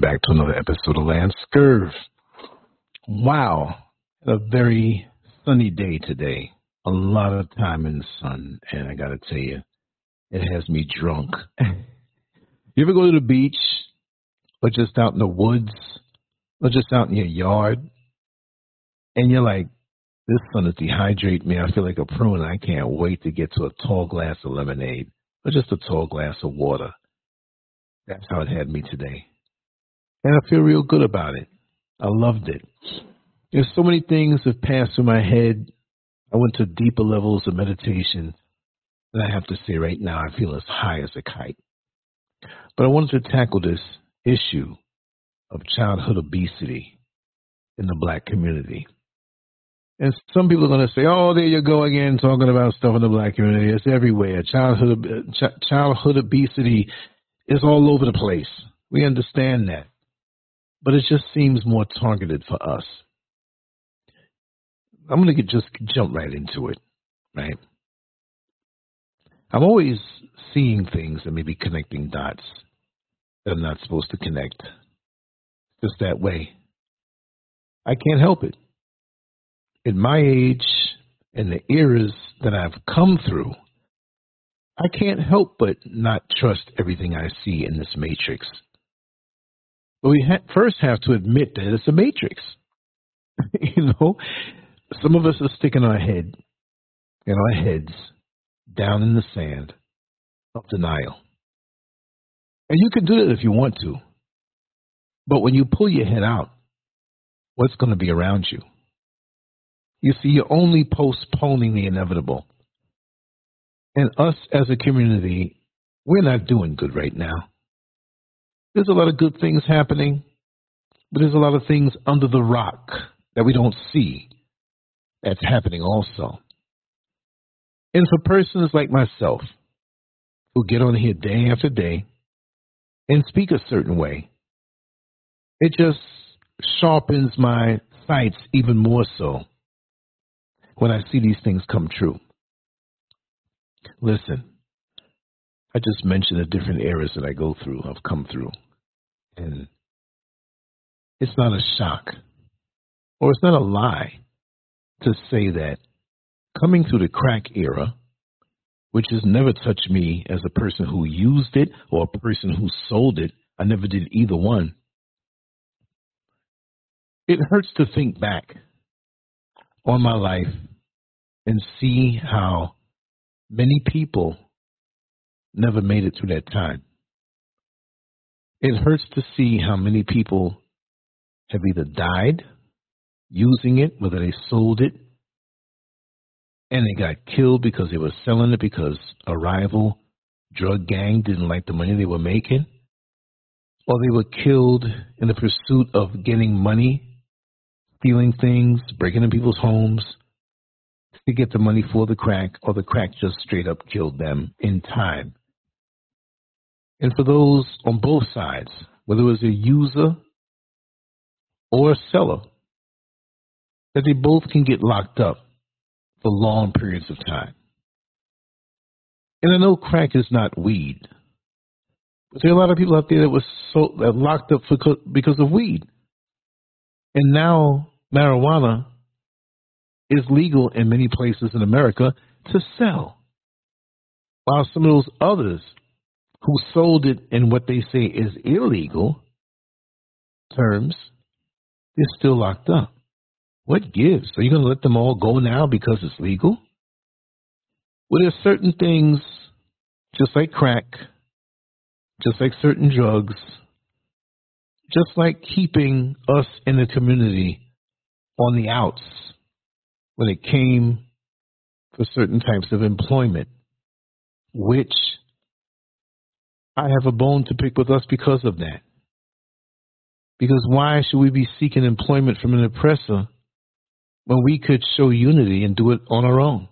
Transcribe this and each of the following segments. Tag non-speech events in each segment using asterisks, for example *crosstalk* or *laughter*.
Back to another episode of Lance Scurv. Wow, a very sunny day today. A lot of time in the sun, and I gotta tell you, it has me drunk. *laughs* you ever go to the beach, or just out in the woods, or just out in your yard, and you're like, this sun is dehydrating me. I feel like a prune. I can't wait to get to a tall glass of lemonade, or just a tall glass of water that's how it had me today. And I feel real good about it. I loved it. There's so many things that passed through my head. I went to deeper levels of meditation. And I have to say right now, I feel as high as a kite. But I wanted to tackle this issue of childhood obesity in the black community. And some people are going to say, "Oh, there you go again, talking about stuff in the black community. It's everywhere. Childhood uh, ch- childhood obesity is all over the place. We understand that. But it just seems more targeted for us. I'm going to just jump right into it, right? I'm always seeing things and maybe connecting dots that I'm not supposed to connect. Just that way. I can't help it. At my age and the eras that I've come through, I can't help but not trust everything I see in this matrix. But we ha- first have to admit that it's a matrix. *laughs* you know, some of us are sticking our head and our heads down in the sand of denial. And you can do that if you want to. But when you pull your head out, what's going to be around you? You see, you're only postponing the inevitable. And us as a community, we're not doing good right now. There's a lot of good things happening, but there's a lot of things under the rock that we don't see that's happening also. And for persons like myself who get on here day after day and speak a certain way, it just sharpens my sights even more so when I see these things come true. Listen, I just mentioned the different eras that I go through, I've come through. And it's not a shock or it's not a lie to say that coming through the crack era, which has never touched me as a person who used it or a person who sold it, I never did either one. It hurts to think back on my life and see how Many people never made it through that time. It hurts to see how many people have either died using it, whether they sold it, and they got killed because they were selling it because a rival drug gang didn't like the money they were making, or they were killed in the pursuit of getting money, stealing things, breaking in people's homes, to get the money for the crack, or the crack just straight up killed them in time. And for those on both sides, whether it was a user or a seller, that they both can get locked up for long periods of time. And I know crack is not weed, but there are a lot of people out there that were so that locked up for, because of weed. And now marijuana is legal in many places in America to sell. While some of those others who sold it in what they say is illegal terms, they're still locked up. What gives? Are you going to let them all go now because it's legal? Well, there's certain things, just like crack, just like certain drugs, just like keeping us in the community on the outs when it came for certain types of employment, which I have a bone to pick with us because of that. Because why should we be seeking employment from an oppressor when we could show unity and do it on our own?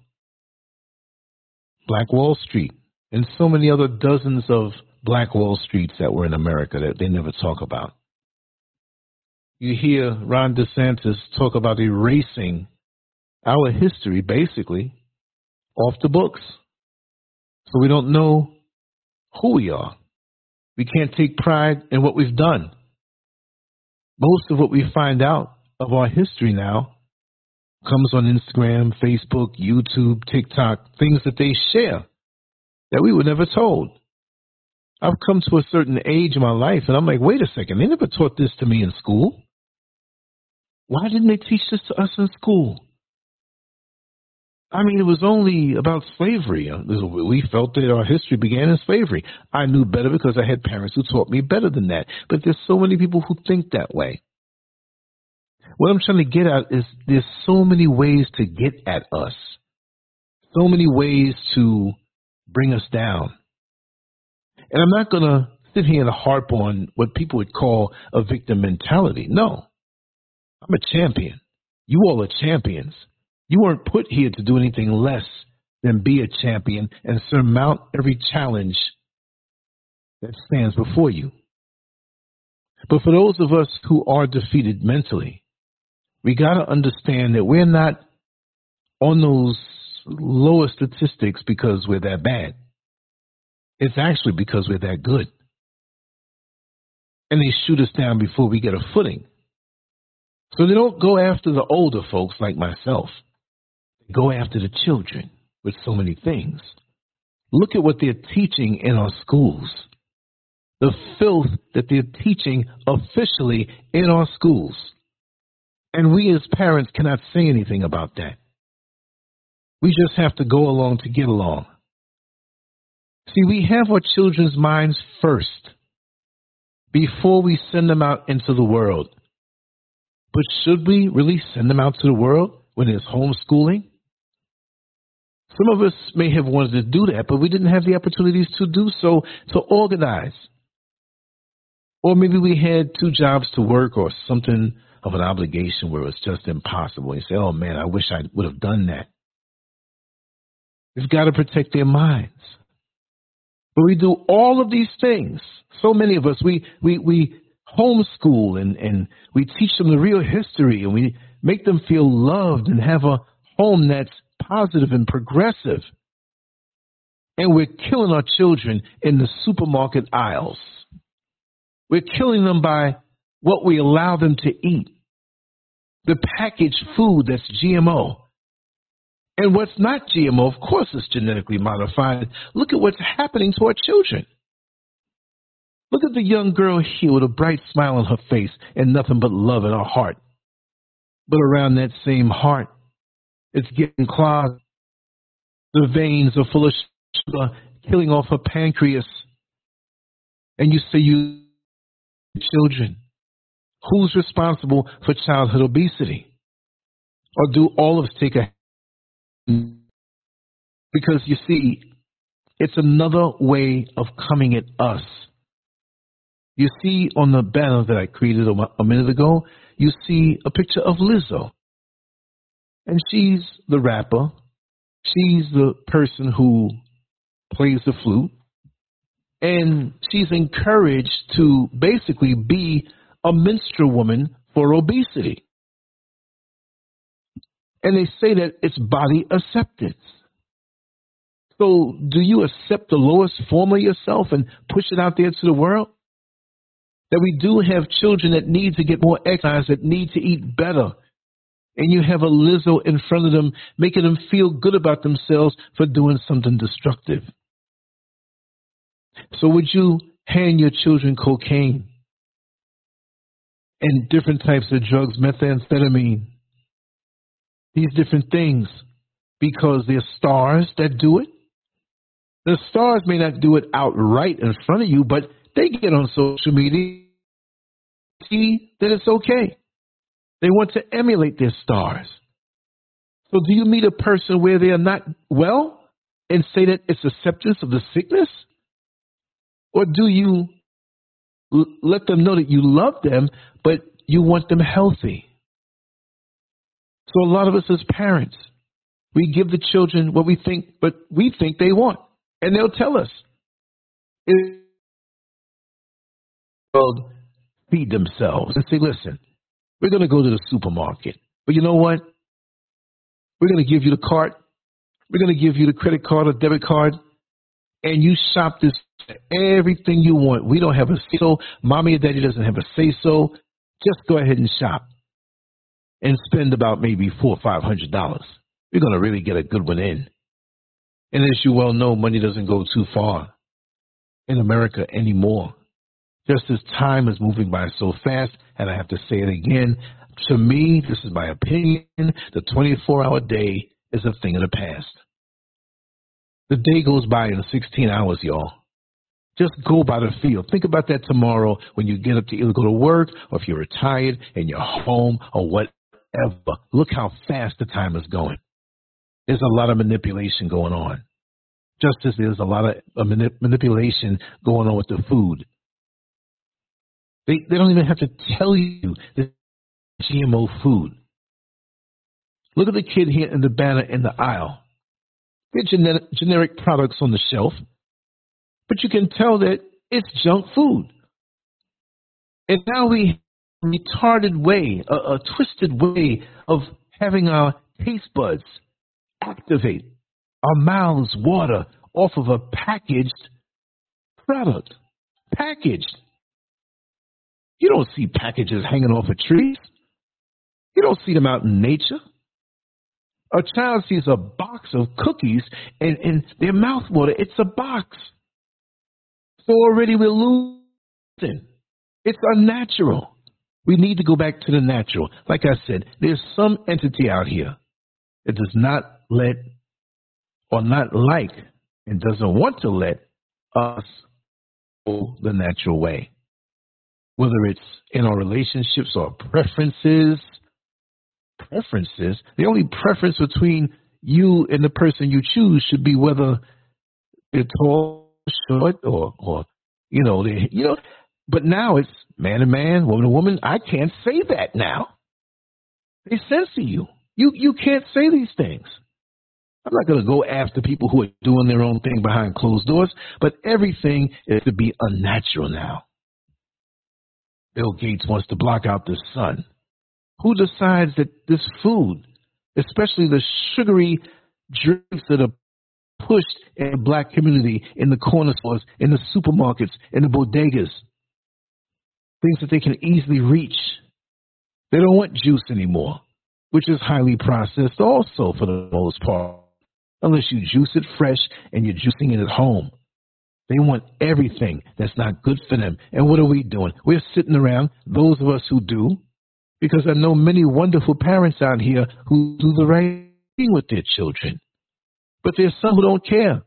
Black Wall Street and so many other dozens of Black Wall Streets that were in America that they never talk about. You hear Ron DeSantis talk about erasing our history basically off the books. So we don't know who we are We can't take pride in what we've done. Most of what we find out of our history now comes on Instagram, Facebook, YouTube, TikTok, things that they share that we were never told. I've come to a certain age in my life and I'm like, wait a second, they never taught this to me in school. Why didn't they teach this to us in school? I mean, it was only about slavery. Uh, we felt that our history began in slavery. I knew better because I had parents who taught me better than that. But there's so many people who think that way. What I'm trying to get at is there's so many ways to get at us, so many ways to bring us down. And I'm not going to sit here and harp on what people would call a victim mentality. No, I'm a champion. You all are champions. You weren't put here to do anything less than be a champion and surmount every challenge that stands before you. But for those of us who are defeated mentally, we got to understand that we're not on those lower statistics because we're that bad. It's actually because we're that good. And they shoot us down before we get a footing. So they don't go after the older folks like myself. Go after the children with so many things. Look at what they're teaching in our schools. The filth that they're teaching officially in our schools. And we as parents cannot say anything about that. We just have to go along to get along. See, we have our children's minds first before we send them out into the world. But should we really send them out to the world when it's homeschooling? Some of us may have wanted to do that, but we didn't have the opportunities to do so, to organize. Or maybe we had two jobs to work or something of an obligation where it's just impossible. You say, oh man, I wish I would have done that. We've got to protect their minds. But we do all of these things. So many of us, we, we, we homeschool and, and we teach them the real history and we make them feel loved and have a home that's positive and progressive. And we're killing our children in the supermarket aisles. We're killing them by what we allow them to eat. The packaged food that's GMO. And what's not GMO, of course, is genetically modified. Look at what's happening to our children. Look at the young girl here with a bright smile on her face and nothing but love in her heart. But around that same heart, it's getting clogged. The veins are full of sugar, killing off her pancreas. And you say you children. Who's responsible for childhood obesity? Or do all of us take a because you see, it's another way of coming at us. You see on the banner that I created a minute ago, you see a picture of Lizzo. And she's the rapper. She's the person who plays the flute. And she's encouraged to basically be a minstrel woman for obesity. And they say that it's body acceptance. So, do you accept the lowest form of yourself and push it out there to the world? That we do have children that need to get more exercise, that need to eat better. And you have a Lizzo in front of them, making them feel good about themselves for doing something destructive. So, would you hand your children cocaine and different types of drugs, methamphetamine, these different things because they're stars that do it. The stars may not do it outright in front of you, but they get on social media, see that it's okay. They want to emulate their stars. So, do you meet a person where they are not well and say that it's acceptance of the sickness? Or do you l- let them know that you love them, but you want them healthy? So a lot of us as parents, we give the children what we think, but we think they want, and they'll tell us. World feed themselves and say, "Listen, we're going to go to the supermarket, but you know what? We're going to give you the cart. We're going to give you the credit card or debit card, and you shop this everything you want. We don't have a say so. Mommy or daddy doesn't have a say so. Just go ahead and shop and spend about maybe four or five hundred dollars. You're gonna really get a good one in. And as you well know, money doesn't go too far in America anymore. Just as time is moving by so fast, and I have to say it again, to me, this is my opinion, the 24 hour day is a thing of the past. The day goes by in 16 hours, y'all. Just go by the feel. Think about that tomorrow when you get up to either go to work or if you're retired and you're home or whatever. Look how fast the time is going. There's a lot of manipulation going on. Just as there's a lot of uh, manip- manipulation going on with the food. They, they don't even have to tell you this GMO food. Look at the kid here in the banner in the aisle. They're generic products on the shelf but you can tell that it's junk food. And now we retarded way, a, a twisted way of having our taste buds activate, our mouths water off of a packaged product. Packaged. You don't see packages hanging off of trees. You don't see them out in nature. A child sees a box of cookies and, and their mouth water, it's a box. So already we're losing. It's unnatural. We need to go back to the natural. Like I said, there's some entity out here that does not let or not like and doesn't want to let us go the natural way. Whether it's in our relationships or preferences, preferences, the only preference between you and the person you choose should be whether they're tall short or or you know they you know but now it's man to man woman to woman. I can't say that now. They censor you. You you can't say these things. I'm not going to go after people who are doing their own thing behind closed doors but everything is to be unnatural now bill gates wants to block out the sun who decides that this food especially the sugary drinks that are pushed in the black community, in the corner stores, in the supermarkets, in the bodegas. Things that they can easily reach. They don't want juice anymore, which is highly processed also for the most part, unless you juice it fresh and you're juicing it at home. They want everything that's not good for them. And what are we doing? We're sitting around, those of us who do, because I know many wonderful parents out here who do the right thing with their children. But there's some who don't care.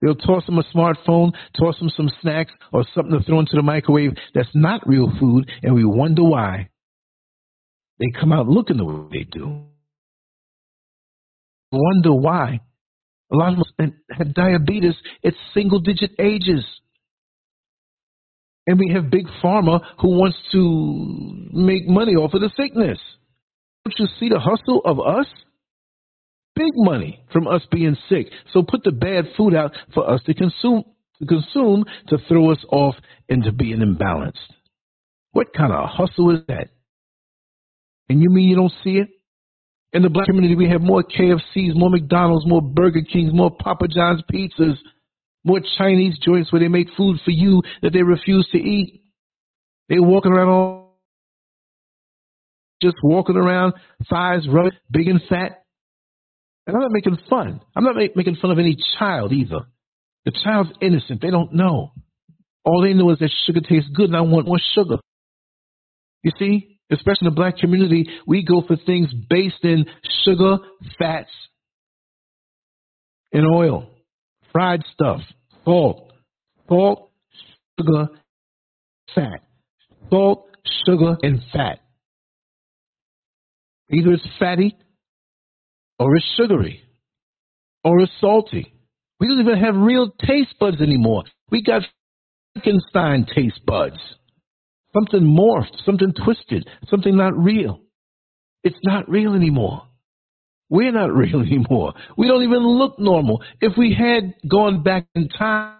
They'll toss them a smartphone, toss them some snacks or something to throw into the microwave that's not real food, and we wonder why they come out looking the way they do. Wonder why. A lot of them have diabetes at single digit ages. And we have Big Pharma who wants to make money off of the sickness. Don't you see the hustle of us? big money from us being sick. So put the bad food out for us to consume to consume to throw us off into being imbalanced. What kind of hustle is that? And you mean you don't see it? In the black community, we have more KFCs, more McDonald's, more Burger Kings, more Papa John's pizzas, more Chinese joints where they make food for you that they refuse to eat. They're walking around all just walking around, thighs rubbed, big and fat. And I'm not making fun. I'm not make, making fun of any child either. The child's innocent. They don't know. All they know is that sugar tastes good and I want more sugar. You see, especially in the black community, we go for things based in sugar, fats, and oil, fried stuff, salt, salt, sugar, fat, salt, sugar, and fat. Either it's fatty or it's sugary, or it's salty. We don't even have real taste buds anymore. We got Frankenstein taste buds. Something morphed, something twisted, something not real. It's not real anymore. We're not *laughs* real anymore. We don't even look normal. If we had gone back in time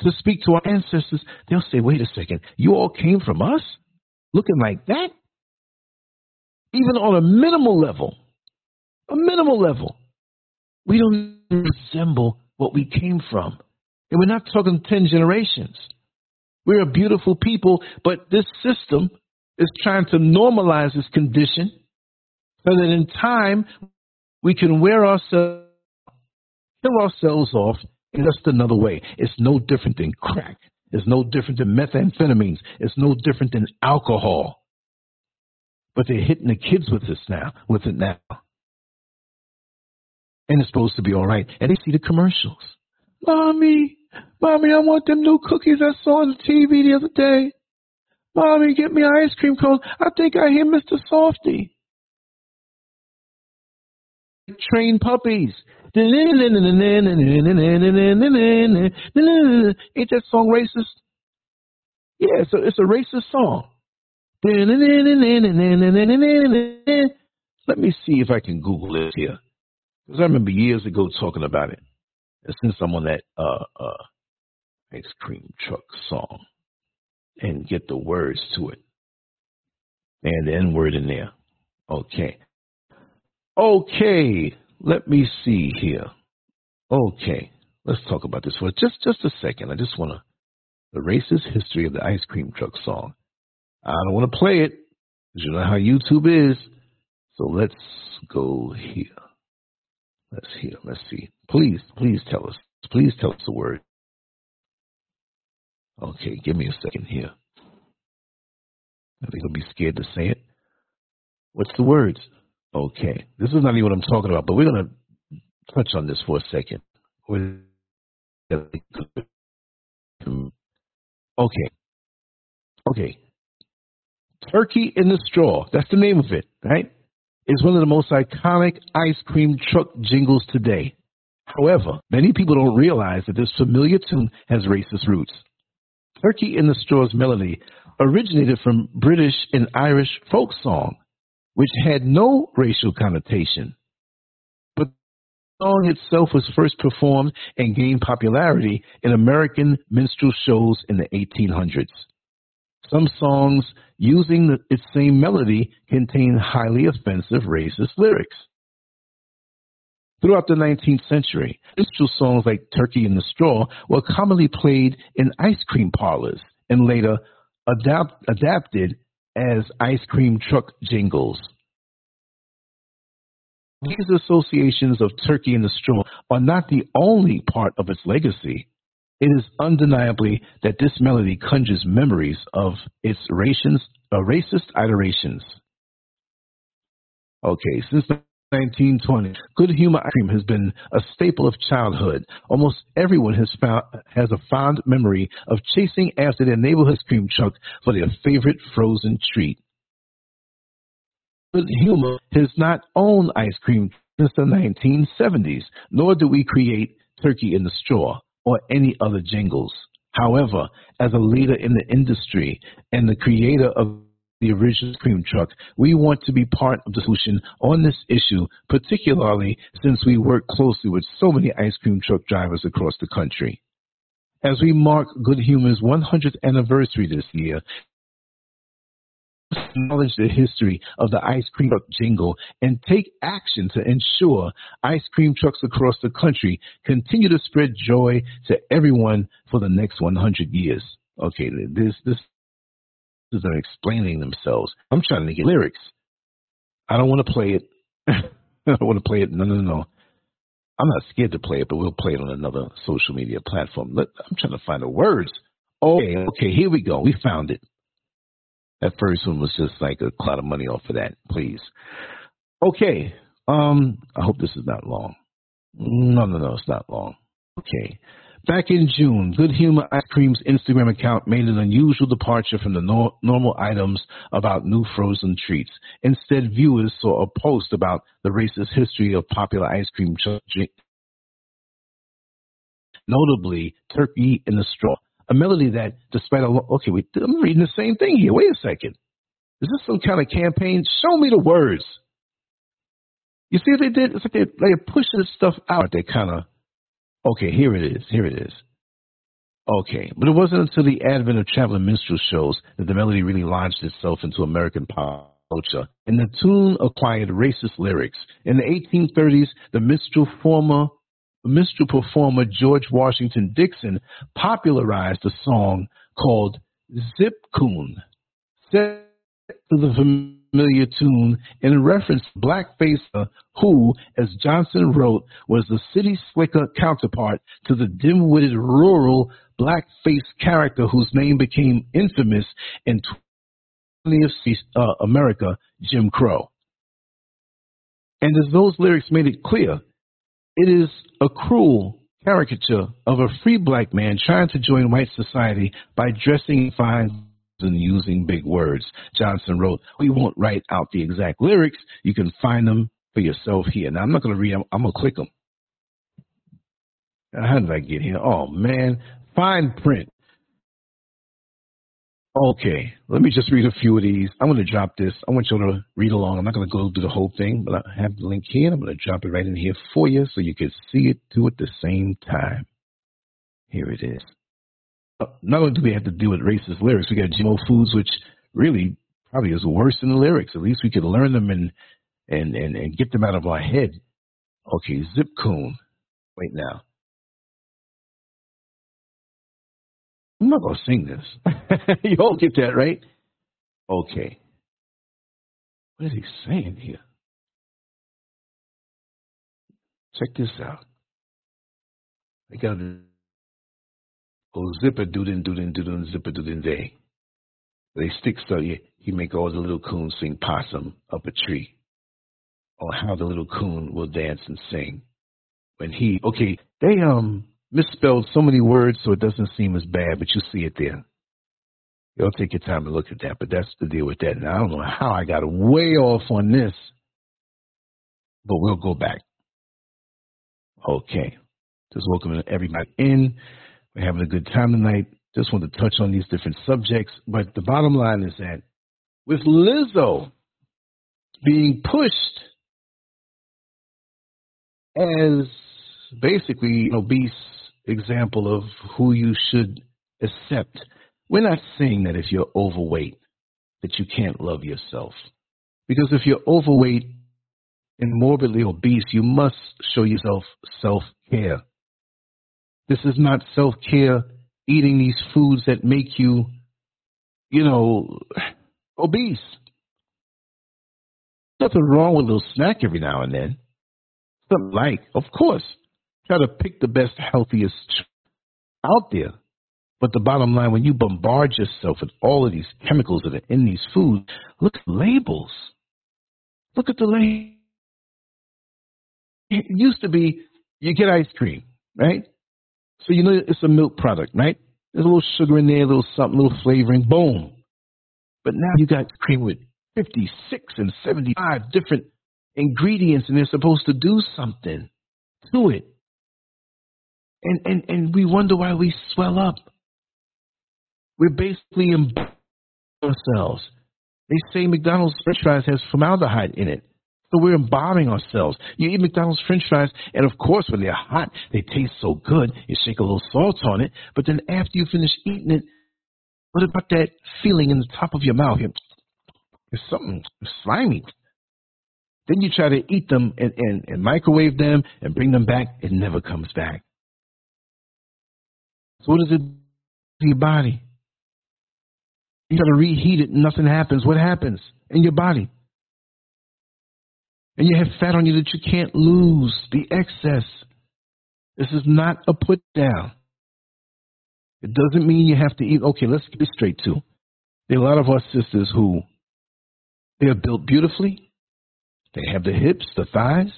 to speak to our ancestors, they'll say, wait a second, you all came from us? Looking like that? even on a minimal level, a minimal level, we don't resemble what we came from. And we're not talking 10 generations. We're a beautiful people, but this system is trying to normalize this condition so that in time we can wear ourselves, kill ourselves off in just another way. It's no different than crack. It's no different than methamphetamines. It's no different than alcohol. But they're hitting the kids with this now, with it now. And it's supposed to be all right. And they see the commercials. Mommy, mommy, I want them new cookies I saw on the TV the other day. Mommy, get me ice cream cone. I think I hear Mr. Softee. Train puppies. Ain't that song racist? Yeah, so it's a racist song. Let me see if I can Google it here. Because I remember years ago talking about it. Since I'm that uh, uh, ice cream truck song and get the words to it and the N word in there. Okay. Okay. Let me see here. Okay. Let's talk about this for just, just a second. I just want to. The racist history of the ice cream truck song. I don't want to play it you know how YouTube is. So let's go here. Let's hear. Let's see. Please, please tell us. Please tell us the word. Okay, give me a second here. I think I'll be scared to say it. What's the words? Okay, this is not even what I'm talking about, but we're gonna touch on this for a second. Okay, okay. Turkey in the Straw. That's the name of it, right? Is one of the most iconic ice cream truck jingles today. However, many people don't realize that this familiar tune has racist roots. Turkey in the Straw's melody originated from British and Irish folk song, which had no racial connotation. But the song itself was first performed and gained popularity in American minstrel shows in the 1800s. Some songs using the, its same melody contain highly offensive racist lyrics. Throughout the 19th century, minstrel songs like Turkey in the Straw were commonly played in ice cream parlors and later adapt, adapted as ice cream truck jingles. These associations of Turkey in the Straw are not the only part of its legacy. It is undeniably that this melody conjures memories of its uh, racist iterations. Okay, since 1920, good humor ice cream has been a staple of childhood. Almost everyone has found has a fond memory of chasing after their neighborhood ice cream truck for their favorite frozen treat. Good humor has not owned ice cream since the 1970s, nor do we create turkey in the straw or any other jingles. However, as a leader in the industry and the creator of the original ice cream truck, we want to be part of the solution on this issue, particularly since we work closely with so many ice cream truck drivers across the country. As we mark Good Humor's 100th anniversary this year, acknowledge the history of the ice cream truck jingle and take action to ensure ice cream trucks across the country continue to spread joy to everyone for the next 100 years. Okay, this this is them explaining themselves. I'm trying to get lyrics. I don't want to play it. *laughs* I don't want to play it. No, no, no. I'm not scared to play it, but we'll play it on another social media platform. I'm trying to find the words. Okay, okay, here we go. We found it. That first one was just like a cloud of money off of that, please. Okay. Um, I hope this is not long. No, no, no, it's not long. Okay. Back in June, Good Humor Ice Cream's Instagram account made an unusual departure from the no- normal items about new frozen treats. Instead, viewers saw a post about the racist history of popular ice cream, notably turkey in the straw a melody that, despite a okay, wait, I'm reading the same thing here. Wait a second. Is this some kind of campaign? Show me the words. You see what they did? It's like they they pushing this stuff out. They kind of okay. Here it is. Here it is. Okay, but it wasn't until the advent of traveling minstrel shows that the melody really launched itself into American pop culture, and the tune acquired racist lyrics. In the 1830s, the minstrel former minstrel performer George Washington Dixon popularized a song called Zip Coon, set to the familiar tune in reference to Blackface, who, as Johnson wrote, was the city slicker counterpart to the dim-witted rural blackface character whose name became infamous in 20th uh, America, Jim Crow. And as those lyrics made it clear, it is a cruel caricature of a free black man trying to join white society by dressing fine and using big words. Johnson wrote, We won't write out the exact lyrics. You can find them for yourself here. Now, I'm not going to read them, I'm going to click them. How did I get here? Oh, man. Fine print. Okay, let me just read a few of these. I'm going to drop this. I want you to read along. I'm not going to go through the whole thing, but I have the link here. I'm going to drop it right in here for you so you can see it too at the same time. Here it is. Uh, not only do we have to deal with racist lyrics, we got GMO foods, which really probably is worse than the lyrics. At least we could learn them and and and, and get them out of our head. Okay, Zip Coon. Wait now. I'm not going to sing this. *laughs* you all get that, right? Okay. What is he saying here? Check this out. I got a oh zipper doodin doodin doodin zipper doodin day. They stick so you he make all the little coons sing possum up a tree. Or how the little coon will dance and sing. When he okay, they um misspelled so many words so it doesn't seem as bad, but you see it there. You'll take your time to look at that, but that's the deal with that. And I don't know how I got way off on this, but we'll go back. Okay. Just welcoming everybody in. We're having a good time tonight. Just want to touch on these different subjects, but the bottom line is that with Lizzo being pushed as basically obese example of who you should accept. We're not saying that if you're overweight that you can't love yourself. Because if you're overweight and morbidly obese, you must show yourself self care. This is not self care eating these foods that make you, you know, obese. Nothing wrong with a little snack every now and then. Something like, of course, Try to pick the best, healthiest out there. But the bottom line, when you bombard yourself with all of these chemicals that are in these foods, look at labels. Look at the label. It used to be you get ice cream, right? So you know it's a milk product, right? There's a little sugar in there, a little something, a little flavoring, boom. But now you got cream with 56 and 75 different ingredients, and they're supposed to do something to it. And, and, and we wonder why we swell up. We're basically embalming ourselves. They say McDonald's french fries has formaldehyde in it. So we're embalming ourselves. You eat McDonald's french fries, and of course, when they're hot, they taste so good. You shake a little salt on it. But then after you finish eating it, what about that feeling in the top of your mouth? It's something slimy. Then you try to eat them and, and, and microwave them and bring them back. It never comes back. So what does it do to your body? You got to reheat it nothing happens. What happens in your body? And you have fat on you that you can't lose, the excess. This is not a put down. It doesn't mean you have to eat. Okay, let's get straight too. There are a lot of our sisters who they are built beautifully. They have the hips, the thighs.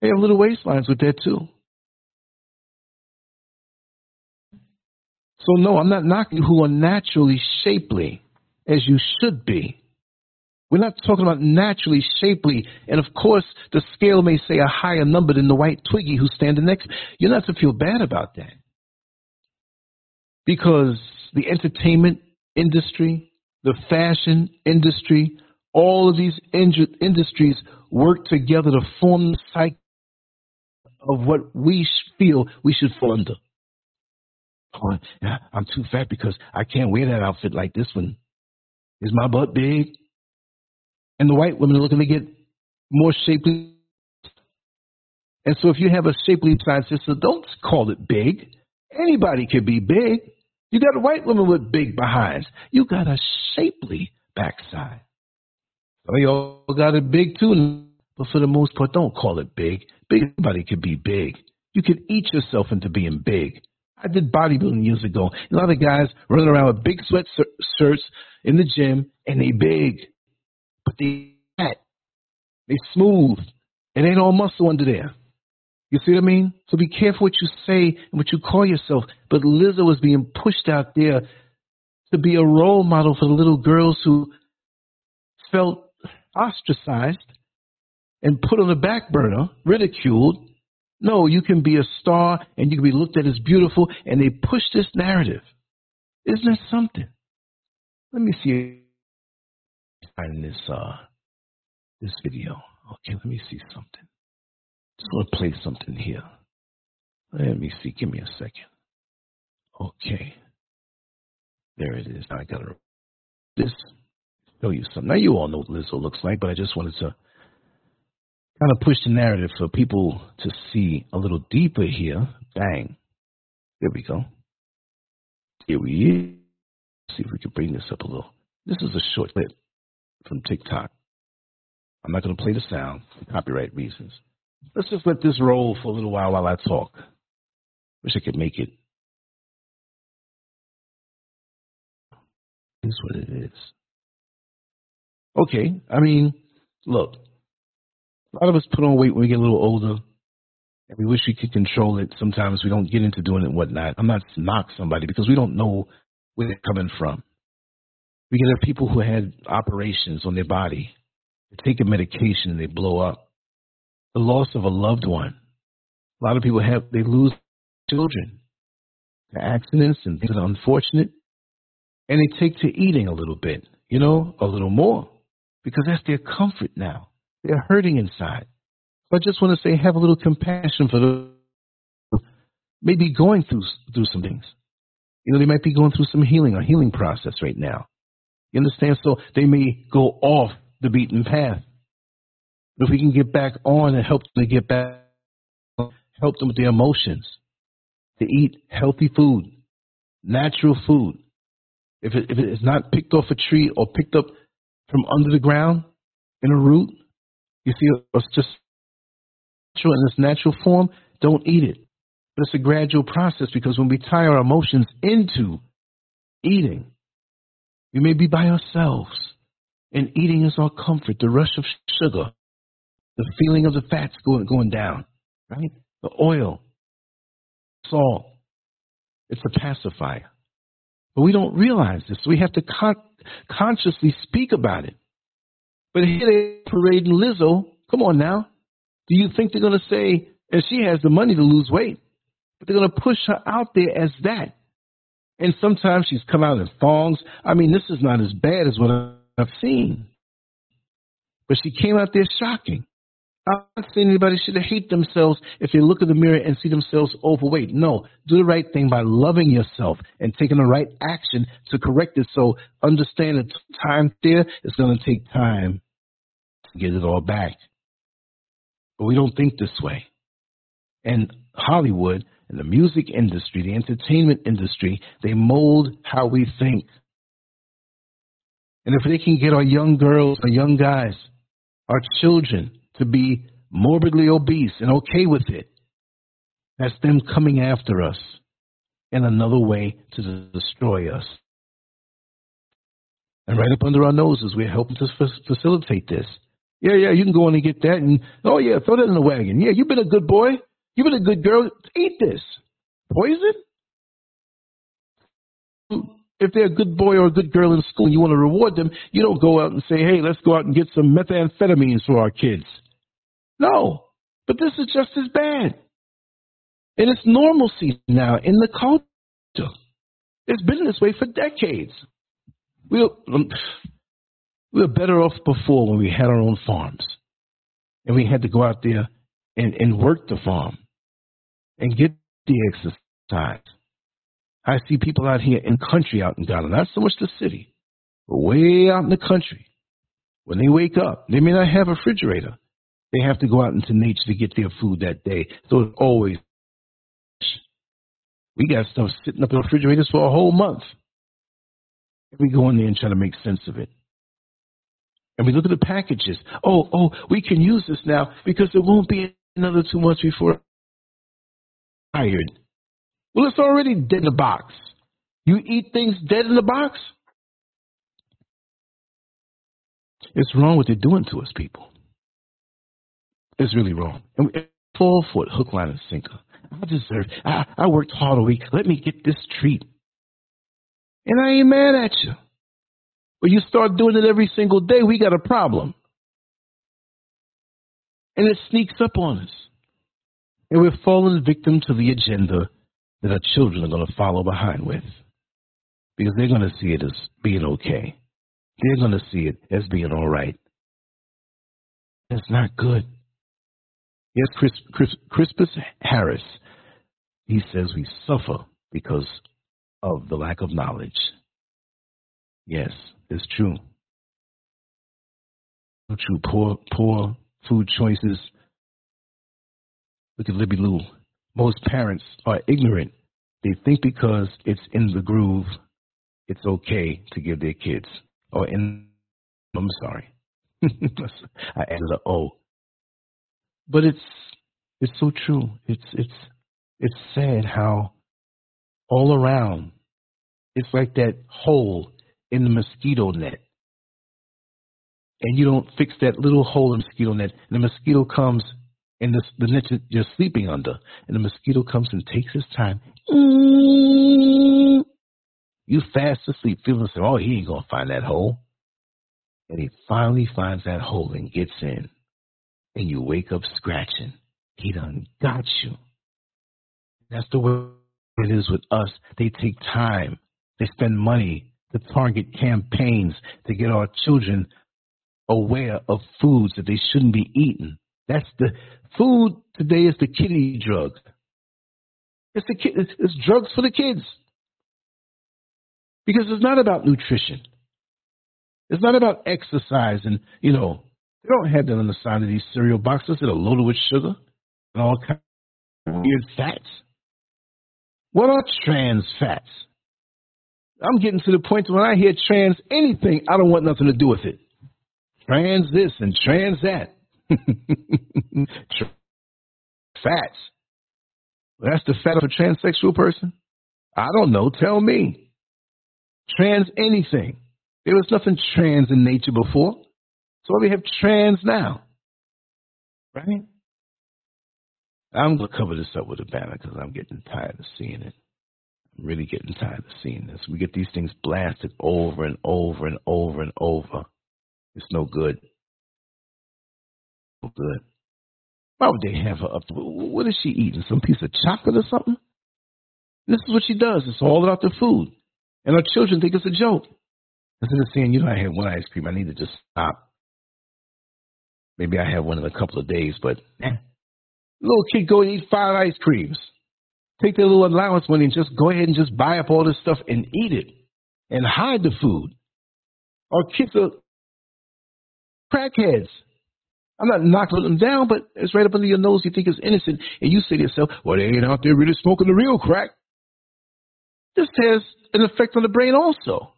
They have little waistlines with that too. So, no, I'm not knocking who are naturally shapely as you should be. We're not talking about naturally shapely. And of course, the scale may say a higher number than the white Twiggy who's standing next. You're not to feel bad about that. Because the entertainment industry, the fashion industry, all of these industries work together to form the cycle of what we feel we should fall under. Oh, I'm too fat because I can't wear that outfit like this one. Is my butt big? And the white women are looking to get more shapely. And so if you have a shapely side sister, don't call it big. Anybody can be big. You got a white woman with big behinds. You got a shapely backside. Oh, Some of y'all got it big too, but for the most part, don't call it big. Big, anybody could be big. You could eat yourself into being big. I did bodybuilding years ago. A lot of guys running around with big sweatshirts in the gym, and they big, but they fat, they smooth, and ain't all muscle under there. You see what I mean? So be careful what you say and what you call yourself. But Lizzo was being pushed out there to be a role model for the little girls who felt ostracized and put on the back burner, ridiculed. No, you can be a star and you can be looked at as beautiful, and they push this narrative. Isn't that something? Let me see find this uh this video. Okay, let me see something. Just want to play something here. Let me see. Give me a second. Okay. There it is. Now I got to this show you something. Now you all know what Lizzo looks like, but I just wanted to kind of push the narrative for people to see a little deeper here. Bang. There we go. Here we see if we can bring this up a little. This is a short clip from TikTok. I'm not going to play the sound for copyright reasons. Let's just let this roll for a little while while I talk. Wish I could make it. it. Is what it is. Okay, I mean, look, a lot of us put on weight when we get a little older, and we wish we could control it. Sometimes we don't get into doing it and whatnot. I'm not knock somebody because we don't know where they're coming from. We get have people who had operations on their body, they take a medication and they blow up the loss of a loved one. A lot of people have, they lose children to accidents and things that are unfortunate. And they take to eating a little bit, you know, a little more, because that's their comfort now. They're hurting inside. So I just want to say, have a little compassion for the maybe going through through some things. You know, they might be going through some healing, or healing process right now. You understand? So they may go off the beaten path. But if we can get back on and help them get back, help them with their emotions, to eat healthy food, natural food. If it, if it is not picked off a tree or picked up from under the ground in a root, you see, it's just natural in its natural form, don't eat it. But it's a gradual process because when we tie our emotions into eating, we may be by ourselves, and eating is our comfort, the rush of sugar, the feeling of the fats going, going down, right? The oil, salt, it's a pacifier. But we don't realize this. We have to con- consciously speak about it. But here they parading Lizzo. Come on now. Do you think they're going to say, and she has the money to lose weight, but they're going to push her out there as that? And sometimes she's come out in thongs. I mean, this is not as bad as what I've seen. But she came out there shocking. I'm not saying anybody should hate themselves if they look in the mirror and see themselves overweight. No, do the right thing by loving yourself and taking the right action to correct it. So understand that time there is going to take time get it all back. But we don't think this way. And Hollywood and the music industry, the entertainment industry, they mold how we think. And if they can get our young girls, our young guys, our children to be morbidly obese and okay with it. That's them coming after us in another way to destroy us. And right up under our noses, we're helping to facilitate this. Yeah, yeah, you can go in and get that, and oh yeah, throw that in the wagon. Yeah, you've been a good boy. You've been a good girl. Eat this. Poison? If they're a good boy or a good girl in school and you want to reward them, you don't go out and say, hey, let's go out and get some methamphetamines for our kids. No, but this is just as bad. And it's normalcy now in the culture. It's been this way for decades. We'll, um, we were better off before when we had our own farms and we had to go out there and, and work the farm and get the exercise. I see people out here in country out in Ghana, not so much the city, but way out in the country. When they wake up, they may not have a refrigerator, They have to go out into nature to get their food that day. So it's always we got stuff sitting up in refrigerators for a whole month. We go in there and try to make sense of it. And we look at the packages. Oh, oh, we can use this now because it won't be another two months before tired. Well, it's already dead in the box. You eat things dead in the box? It's wrong what they're doing to us, people. It's really wrong. And we fall for it, hook, line, and sinker. I deserve. I, I worked hard a week. Let me get this treat. And I ain't mad at you. But you start doing it every single day, we got a problem. And it sneaks up on us. And we're falling victim to the agenda that our children are going to follow behind with. Because they're going to see it as being okay. They're going to see it as being all right. It's not good. Yes, Chris, Chris, Crispus Harris, he says we suffer because of the lack of knowledge. Yes, it's true. True. Poor, poor food choices. Look at Libby Lou. Most parents are ignorant. They think because it's in the groove, it's okay to give their kids. Or in, I'm sorry. *laughs* I added an O. But it's it's so true. It's it's it's sad how all around it's like that hole in the mosquito net. And you don't fix that little hole in the mosquito net, and the mosquito comes and the, the net you're sleeping under, and the mosquito comes and takes his time. Mm-hmm. You fast asleep, feeling say, oh, he ain't gonna find that hole. And he finally finds that hole and gets in. And you wake up scratching. He done got you. That's the way it is with us. They take time. They spend money to target campaigns to get our children aware of foods that they shouldn't be eating. That's the food today is the kiddie drug. It's the it's, it's drugs for the kids. Because it's not about nutrition. It's not about exercise and, you know, they don't have that on the side of these cereal boxes that are loaded with sugar and all kinds of weird fats. What are trans fats? I'm getting to the point that when I hear trans anything, I don't want nothing to do with it. Trans this and trans that. *laughs* Fats. That's the fat of a transsexual person? I don't know. Tell me. Trans anything. There was nothing trans in nature before. So we have trans now. Right? I'm going to cover this up with a banner because I'm getting tired of seeing it. Really getting tired of seeing this. We get these things blasted over and over and over and over. It's no good. No good. Why would they have her up? What is she eating? Some piece of chocolate or something? This is what she does. It's all about the food. And our children think it's a joke. Instead of saying, you know, I had one ice cream, I need to just stop. Maybe I have one in a couple of days, but eh. little kid go and eat five ice creams. Take their little allowance money and just go ahead and just buy up all this stuff and eat it and hide the food. Our kids are crackheads. I'm not knocking them down, but it's right up under your nose. You think it's innocent, and you say to yourself, "Well, they ain't out there really smoking the real crack." This has an effect on the brain also.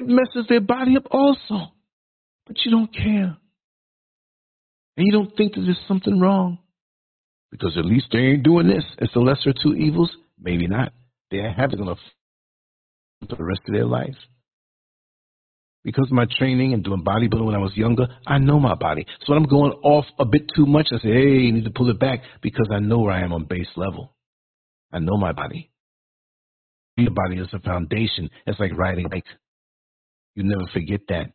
It messes their body up also, but you don't care, and you don't think that there's something wrong because at least they ain't doing this. It's the lesser two evils. Maybe not. They have it on for the rest of their life because of my training and doing bodybuilding when I was younger, I know my body. So when I'm going off a bit too much, I say, hey, you need to pull it back because I know where I am on base level. I know my body. Your body is a foundation. It's like riding a bike. You never forget that.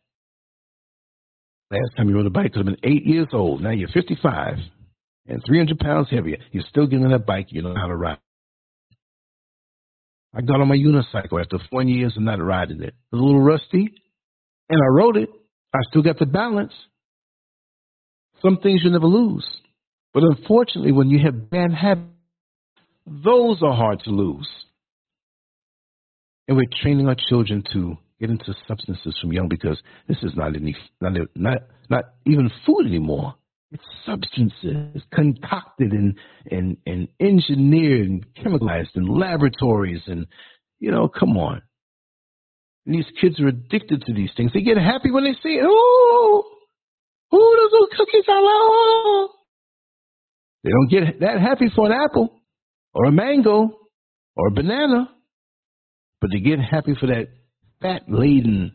Last time you rode a bike could have been eight years old. Now you're 55 and 300 pounds heavier. You're still getting on that bike. You know how to ride. I got on my unicycle after four years of not riding it. It was A little rusty, and I rode it, I still got the balance. Some things you never lose. But unfortunately, when you have bad habits, those are hard to lose. And we're training our children to get into substances from young because this is not any not not not even food anymore. It's substances concocted and and and engineered and chemicalized in laboratories and you know, come on. And these kids are addicted to these things. They get happy when they see it. Oh, oh, those little cookies I love. They don't get that happy for an apple or a mango or a banana, but they get happy for that fat laden,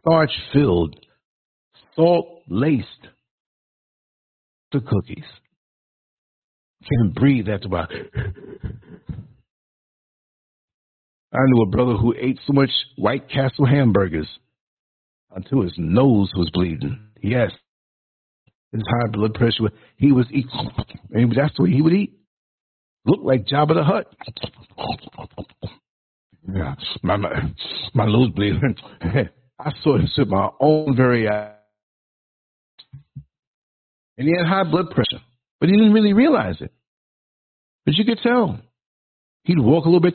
starch filled, salt laced the cookies. Can't breathe after a while. I knew a brother who ate so much White Castle hamburgers until his nose was bleeding. Yes, his high blood pressure. He was eating, and that's way he would eat. Looked like Jabba the Hutt. Yeah, my my, my nose bleeding. *laughs* I saw this with my own very eyes, and he had high blood pressure, but he didn't really realize it. But you could tell. He'd walk a little bit.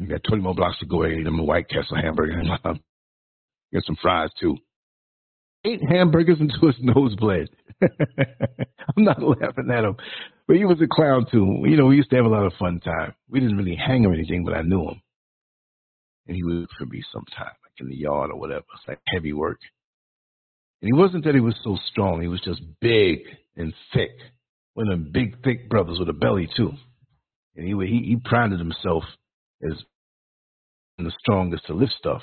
You got 20 more blocks to go. I ate them a White Castle hamburger. *laughs* Get some fries too. Ate hamburgers until his *laughs* nose bled. *laughs* I'm not laughing at him, but he was a clown too. You know, we used to have a lot of fun time. We didn't really hang or anything, but I knew him, and he would for me sometime, like in the yard or whatever. It's like heavy work. And he wasn't that he was so strong; he was just big and thick. One of them big, thick brothers with a belly too. And he he, he prided himself as the strongest to lift stuff.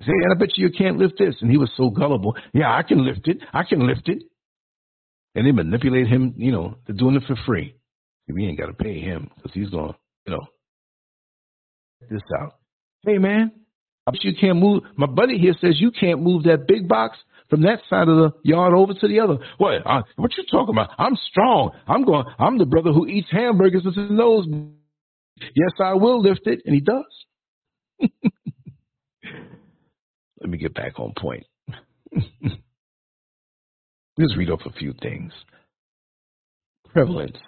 Say, and I bet you you can't lift this. And he was so gullible. Yeah, I can lift it. I can lift it. And they manipulate him, you know, they're doing it for free. We ain't got to pay him because he's going to, you know, this out. Hey, man, I bet you can't move. My buddy here says you can't move that big box from that side of the yard over to the other. What? Uh, what you talking about? I'm strong. I'm going. I'm the brother who eats hamburgers with his nose. Yes, I will lift it, and he does. *laughs* Let me get back on point. *laughs* Let's read off a few things. Prevalence.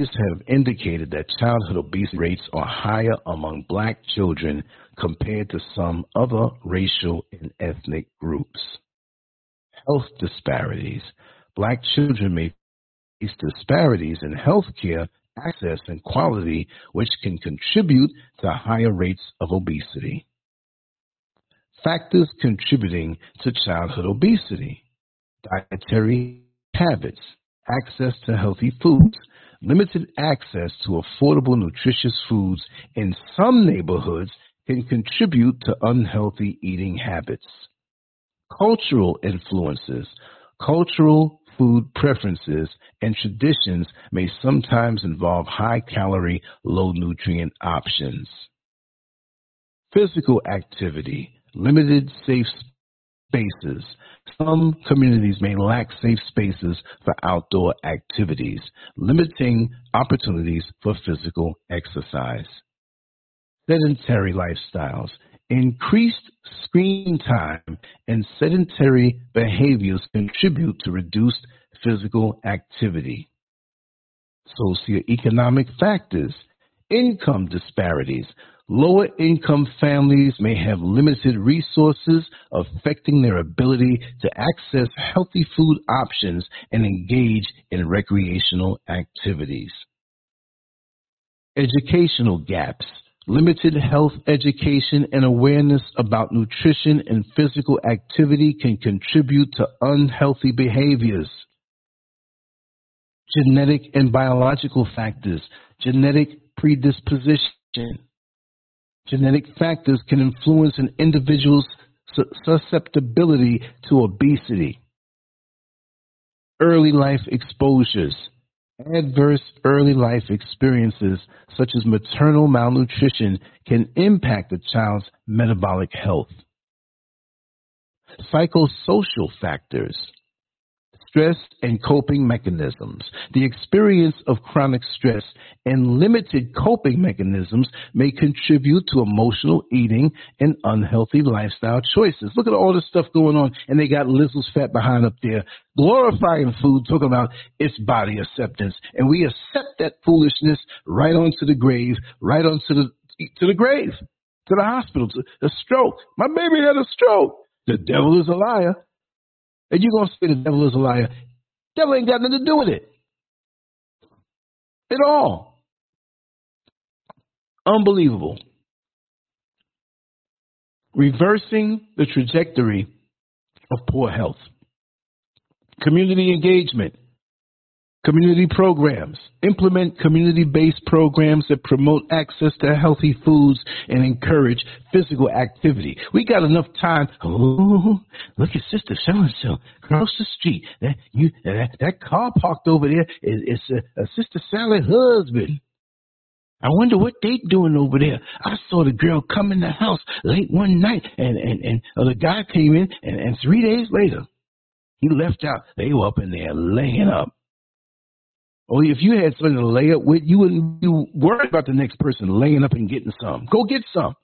Have indicated that childhood obesity rates are higher among black children compared to some other racial and ethnic groups. Health disparities. Black children may face disparities in health care access and quality, which can contribute to higher rates of obesity. Factors contributing to childhood obesity dietary habits, access to healthy foods, limited access to affordable, nutritious foods in some neighborhoods can contribute to unhealthy eating habits. Cultural influences, cultural food preferences and traditions may sometimes involve high calorie, low nutrient options. Physical activity, limited safe spaces. Some communities may lack safe spaces for outdoor activities, limiting opportunities for physical exercise. Sedentary lifestyles. Increased screen time and sedentary behaviors contribute to reduced physical activity. Socioeconomic factors, income disparities. Lower income families may have limited resources, affecting their ability to access healthy food options and engage in recreational activities. Educational gaps Limited health education and awareness about nutrition and physical activity can contribute to unhealthy behaviors. Genetic and biological factors, genetic predisposition. Genetic factors can influence an individual's susceptibility to obesity. Early life exposures. Adverse early life experiences, such as maternal malnutrition, can impact a child's metabolic health. Psychosocial factors stress and coping mechanisms. The experience of chronic stress and limited coping mechanisms may contribute to emotional eating and unhealthy lifestyle choices. Look at all this stuff going on, and they got Lizzo's fat behind up there glorifying food, talking about its body acceptance. And we accept that foolishness right onto the grave, right onto the to the grave, to the hospital, to a stroke. My baby had a stroke. The devil is a liar. And you're going to say the devil is a liar. Devil ain't got nothing to do with it. At all. Unbelievable. Reversing the trajectory of poor health. Community engagement community programs. Implement community based programs that promote access to healthy foods and encourage physical activity. We got enough time. Oh, look at Sister So and so across the street. That, you, that, that car parked over there is, is a, a Sister Sally husband. I wonder what they doing over there. I saw the girl come in the house late one night, and and and uh, the guy came in, and, and three days later, he left out. They were up in there laying up. Or if you had something to lay up with, you wouldn't be worried about the next person laying up and getting some. Go get some.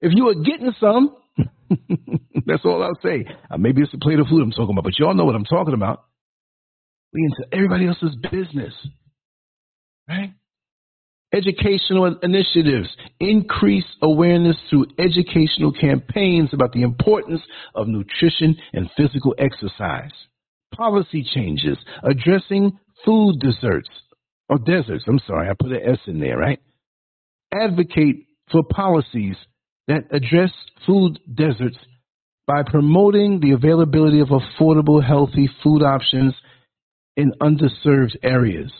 If you were getting some, *laughs* that's all I'll say. Uh, maybe it's a plate of food I'm talking about, but y'all know what I'm talking about. We into everybody else's business, right? Educational initiatives increase awareness through educational campaigns about the importance of nutrition and physical exercise. Policy changes addressing food desserts oh, or deserts. I'm sorry, I put an S in there, right? Advocate for policies that address food deserts by promoting the availability of affordable, healthy food options in underserved areas.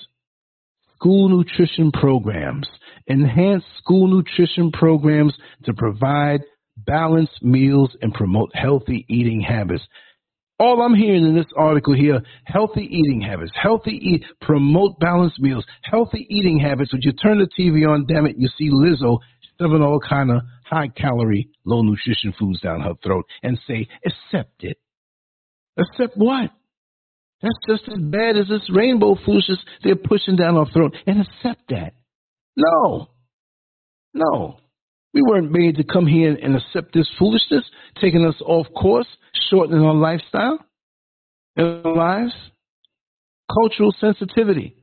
School nutrition programs. Enhance school nutrition programs to provide balanced meals and promote healthy eating habits. All I'm hearing in this article here, healthy eating habits, healthy eat, promote balanced meals, healthy eating habits. When you turn the TV on, damn it, you see Lizzo shoving all kind of high calorie, low nutrition foods down her throat and say, accept it. Accept what? That's just as bad as this rainbow foolishness they're pushing down our throat and accept that. No. No. We weren't made to come here and accept this foolishness, taking us off course, shortening our lifestyle and our lives. Cultural sensitivity,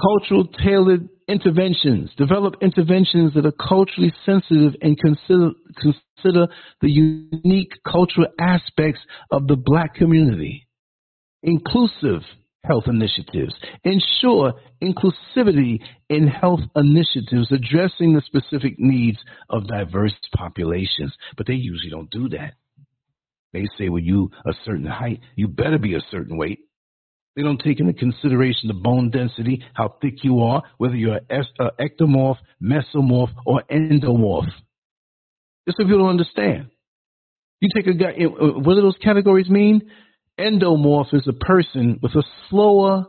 cultural tailored interventions. Develop interventions that are culturally sensitive and consider, consider the unique cultural aspects of the black community. Inclusive health initiatives. Ensure inclusivity in health initiatives addressing the specific needs of diverse populations. But they usually don't do that. They say, well, you a certain height, you better be a certain weight. They don't take into consideration the bone density, how thick you are, whether you're an ectomorph, mesomorph, or endomorph. Just so people don't understand. You take a guy, eh, eh, what do those categories mean? Endomorph is a person with a slower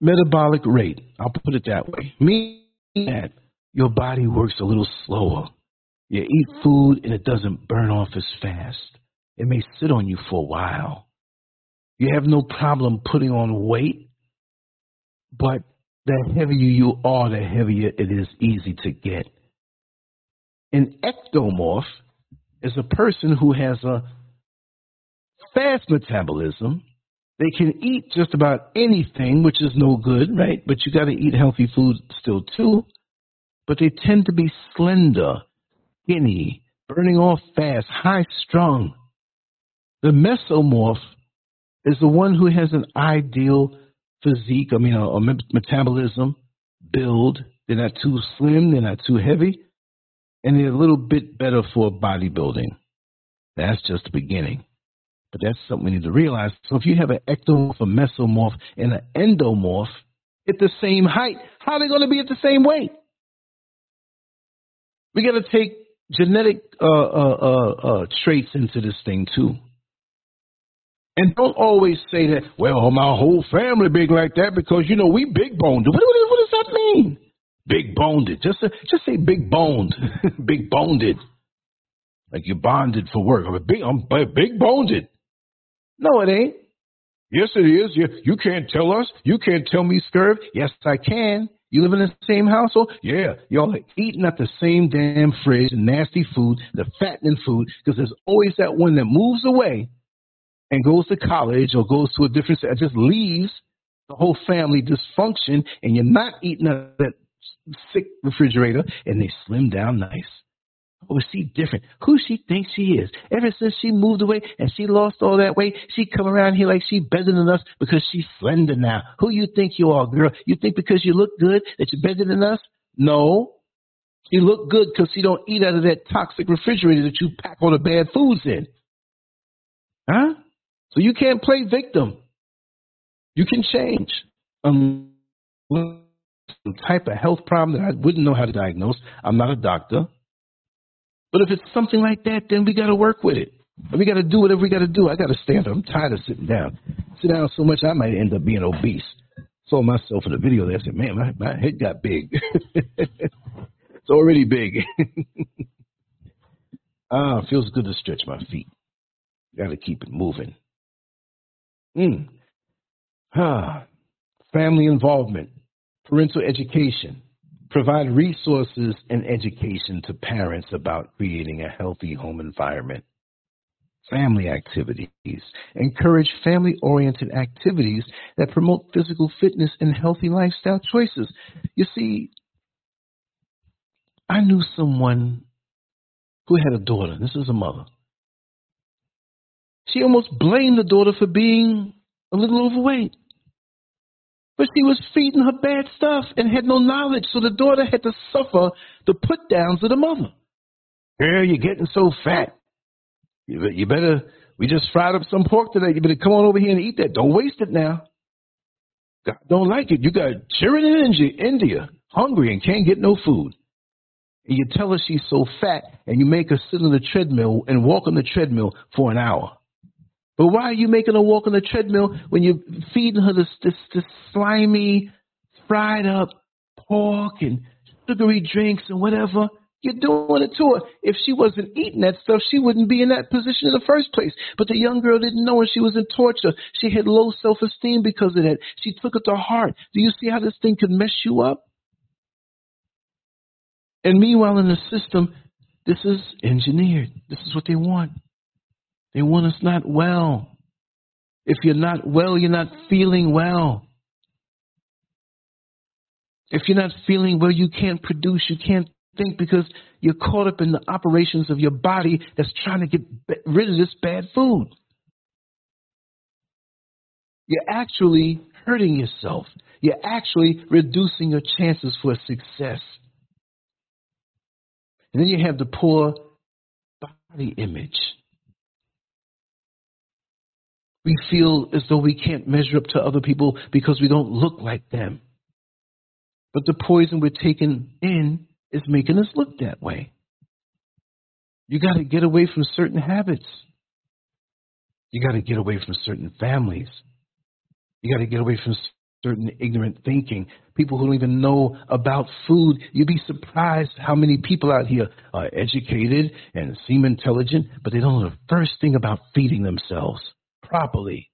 metabolic rate. I'll put it that way. Meaning that your body works a little slower. You eat mm-hmm. food and it doesn't burn off as fast. It may sit on you for a while. You have no problem putting on weight, but the heavier you are, the heavier it is easy to get. An ectomorph is a person who has a fast metabolism. They can eat just about anything, which is no good, right? But you got to eat healthy food still too. But they tend to be slender, skinny, burning off fast, high strung. The mesomorph is the one who has an ideal physique, I mean, a, a metabolism, build. They're not too slim, they're not too heavy, and they're a little bit better for bodybuilding. That's just the beginning. But that's something we need to realize. So if you have an ectomorph, a mesomorph, and an endomorph at the same height, how are they going to be at the same weight? We got to take genetic uh, uh, uh, uh, traits into this thing too. And don't always say that, well, my whole family big like that because, you know, we big boned. What, what, what does that mean? Big boned. Just, just say big boned. *laughs* big boned. Like you bonded for work. I'm big, I'm big boned. No, it ain't. Yes, it is. You, you can't tell us. You can't tell me, Scurv. Yes, I can. You live in the same household? Yeah. Y'all are eating at the same damn fridge, nasty food, the fattening food, because there's always that one that moves away and goes to college or goes to a different, just leaves, the whole family dysfunction, and you're not eating of that sick refrigerator, and they slim down nice. Oh, is she different? Who she thinks she is? Ever since she moved away and she lost all that weight, she come around here like she better than us because she's slender now. Who you think you are, girl? You think because you look good that you're better than us? No. You look good because you don't eat out of that toxic refrigerator that you pack all the bad foods in. Huh? So you can't play victim. You can change. Um, some type of health problem that I wouldn't know how to diagnose. I'm not a doctor. But if it's something like that, then we got to work with it. We got to do whatever we got to do. I got to stand up. I'm tired of sitting down. Sit down so much I might end up being obese. Saw myself in the video there. I said, man, my, my head got big. *laughs* it's already big. *laughs* ah, feels good to stretch my feet. Got to keep it moving. Mm. Ah, family involvement, parental education, provide resources and education to parents about creating a healthy home environment. Family activities. Encourage family oriented activities that promote physical fitness and healthy lifestyle choices. You see, I knew someone who had a daughter. This is a mother. She almost blamed the daughter for being a little overweight. But she was feeding her bad stuff and had no knowledge, so the daughter had to suffer the put downs of the mother. Girl, you're getting so fat. You better, we just fried up some pork today. You better come on over here and eat that. Don't waste it now. God don't like it. You got cheering in India, hungry and can't get no food. And you tell her she's so fat and you make her sit on the treadmill and walk on the treadmill for an hour. But why are you making her walk on the treadmill when you're feeding her this, this, this slimy, fried up pork and sugary drinks and whatever? You're doing it to her. If she wasn't eating that stuff, she wouldn't be in that position in the first place. But the young girl didn't know and she was in torture. She had low self esteem because of that. She took it to heart. Do you see how this thing could mess you up? And meanwhile, in the system, this is engineered. This is what they want. They want us not well. If you're not well, you're not feeling well. If you're not feeling well, you can't produce, you can't think because you're caught up in the operations of your body that's trying to get rid of this bad food. You're actually hurting yourself. You're actually reducing your chances for success. And then you have the poor body image. We feel as though we can't measure up to other people because we don't look like them. But the poison we're taking in is making us look that way. You got to get away from certain habits. You got to get away from certain families. You got to get away from certain ignorant thinking. People who don't even know about food. You'd be surprised how many people out here are educated and seem intelligent, but they don't know the first thing about feeding themselves properly.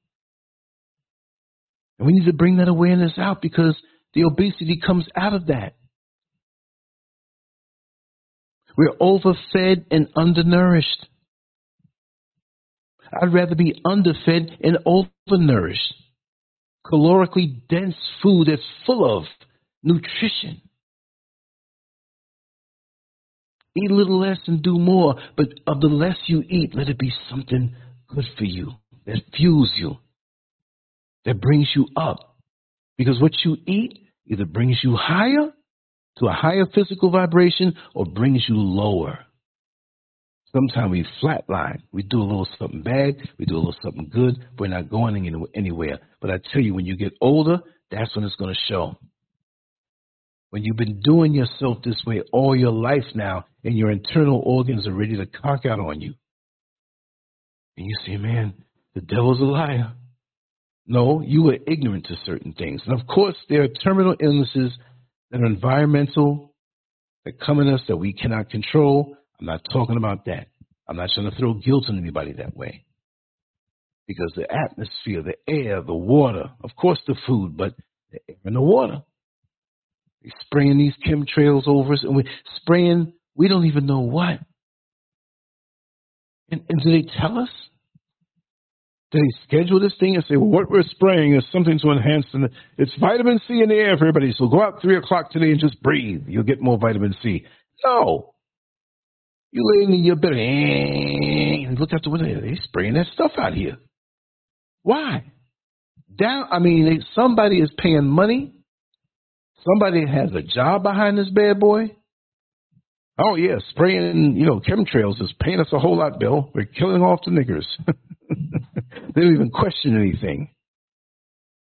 And we need to bring that awareness out because the obesity comes out of that. We're overfed and undernourished. I'd rather be underfed and overnourished. Calorically dense food that's full of nutrition. Eat a little less and do more, but of the less you eat, let it be something good for you that fuels you, that brings you up. Because what you eat either brings you higher to a higher physical vibration or brings you lower. Sometimes we flatline. We do a little something bad, we do a little something good, we're not going anywhere. But I tell you, when you get older, that's when it's going to show. When you've been doing yourself this way all your life now, and your internal organs are ready to conk out on you, and you say, man, the devil's a liar. No, you were ignorant to certain things. And of course, there are terminal illnesses that are environmental, that come in us that we cannot control. I'm not talking about that. I'm not trying to throw guilt on anybody that way. Because the atmosphere, the air, the water, of course the food, but the air and the water. They're spraying these chemtrails over us and we're spraying, we don't even know what. And, and do they tell us? Do they schedule this thing and say, well, what we're spraying is something to enhance, and it's vitamin C in the air for everybody. So go out three o'clock today and just breathe. You'll get more vitamin C. No. You lay in your bed and look out the window. They spraying that stuff out here. Why? Down. I mean, somebody is paying money. Somebody has a job behind this bad boy. Oh yeah, spraying, you know, chemtrails is paying us a whole lot, Bill. We're killing off the niggers. *laughs* *laughs* they don't even question anything.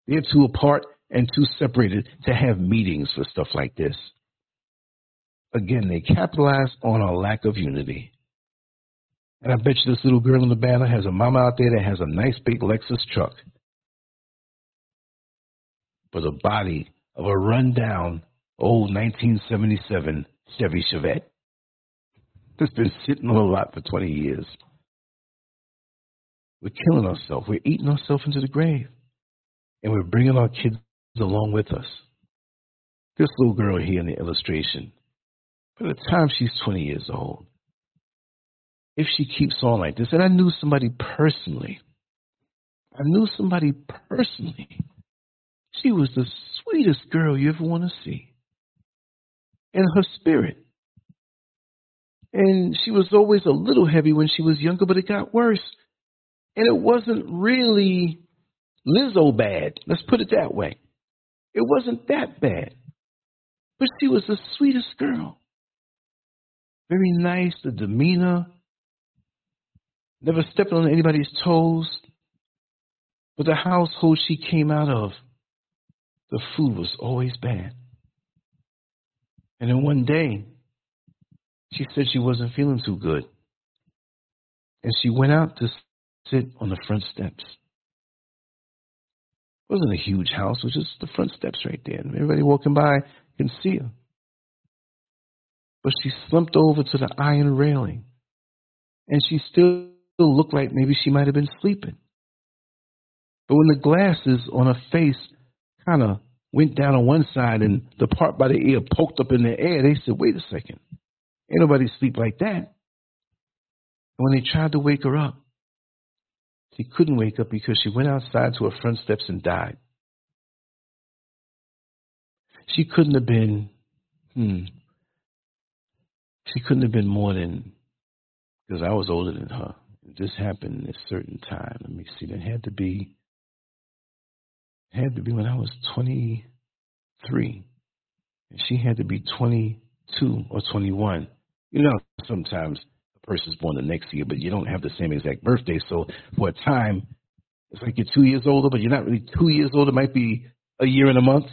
They're too apart and too separated to have meetings for stuff like this. Again, they capitalize on our lack of unity. And I bet you this little girl in the banner has a mama out there that has a nice big Lexus truck. But the body of a rundown old 1977 Chevy Chevette that's been sitting on a lot for 20 years. We're killing ourselves. We're eating ourselves into the grave. And we're bringing our kids along with us. This little girl here in the illustration, by the time she's 20 years old, if she keeps on like this, and I knew somebody personally, I knew somebody personally, she was the sweetest girl you ever want to see. In her spirit, and she was always a little heavy when she was younger, but it got worse. And it wasn't really Lizzo bad. Let's put it that way. It wasn't that bad. But she was the sweetest girl. Very nice, the demeanor, never stepping on anybody's toes. But the household she came out of, the food was always bad. And then one day, she said she wasn't feeling too good. And she went out to sit on the front steps. It wasn't a huge house, it was just the front steps right there. And everybody walking by can see her. But she slumped over to the iron railing. And she still looked like maybe she might have been sleeping. But when the glasses on her face kind of went down on one side and the part by the ear poked up in the air, they said, wait a second. Ain't nobody sleep like that. And when they tried to wake her up, she couldn't wake up because she went outside to her front steps and died. She couldn't have been, hmm, she couldn't have been more than, because I was older than her. This happened at a certain time. Let me see. It had to be, had to be when I was 23. And she had to be 22 or 21 you know, sometimes person's born the next year, but you don't have the same exact birthday. So for a time, it's like you're two years older, but you're not really two years older. It might be a year and a month.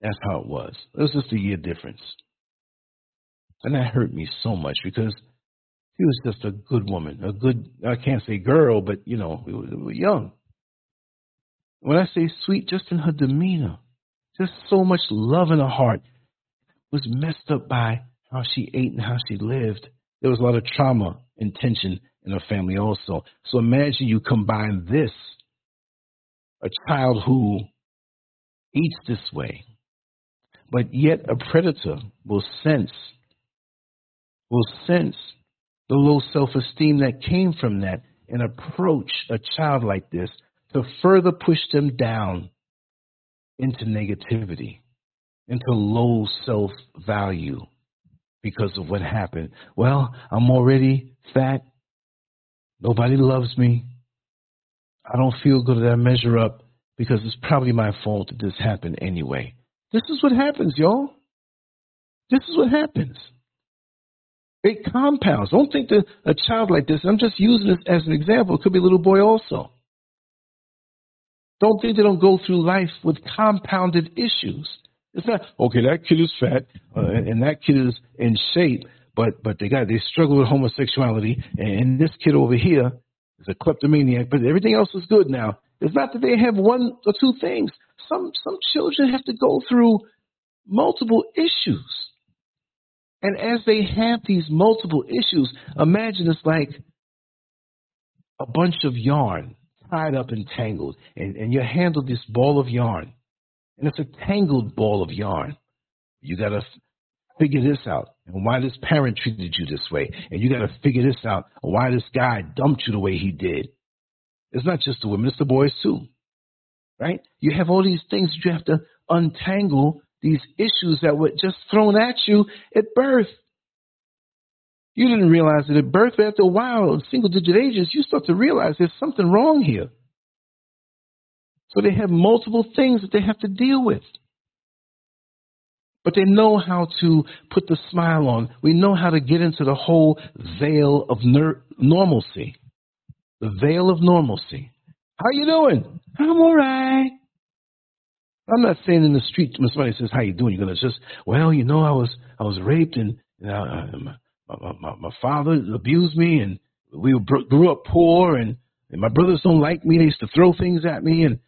That's how it was. It was just a year difference. And that hurt me so much because she was just a good woman, a good, I can't say girl, but you know, we were, we were young. When I say sweet, just in her demeanor, just so much love in her heart was messed up by how she ate and how she lived. There was a lot of trauma and tension in her family also. So imagine you combine this, a child who eats this way, but yet a predator will sense, will sense the low self-esteem that came from that and approach a child like this to further push them down into negativity, into low self-value because of what happened. Well, I'm already fat. Nobody loves me. I don't feel good that I measure up because it's probably my fault that this happened anyway. This is what happens, y'all. This is what happens. It compounds. Don't think that a child like this, I'm just using this as an example, it could be a little boy also. Don't think they don't go through life with compounded issues. It's not okay. That kid is fat, uh, and that kid is in shape, but but they got they struggle with homosexuality, and this kid over here is a kleptomaniac. But everything else is good now. It's not that they have one or two things. Some some children have to go through multiple issues, and as they have these multiple issues, imagine it's like a bunch of yarn tied up and tangled, and, and you handle this ball of yarn and it's a tangled ball of yarn. You got to figure this out and why this parent treated you this way. And you got to figure this out why this guy dumped you the way he did. It's not just the women, it's the boys too. Right? You have all these things you have to untangle these issues that were just thrown at you at birth. You didn't realize it at birth, but after a while, single digit ages, you start to realize there's something wrong here. So they have multiple things that they have to deal with. But they know how to put the smile on. We know how to get into the whole veil of ner- normalcy. The veil of normalcy. How you doing? I'm all right. I'm not saying in the street when somebody says, "How you doing?" You're gonna just, well, you know, I was I was raped and uh, um, you know, my, my, my father abused me and we grew up poor and, and my brothers don't like me. They used to throw things at me and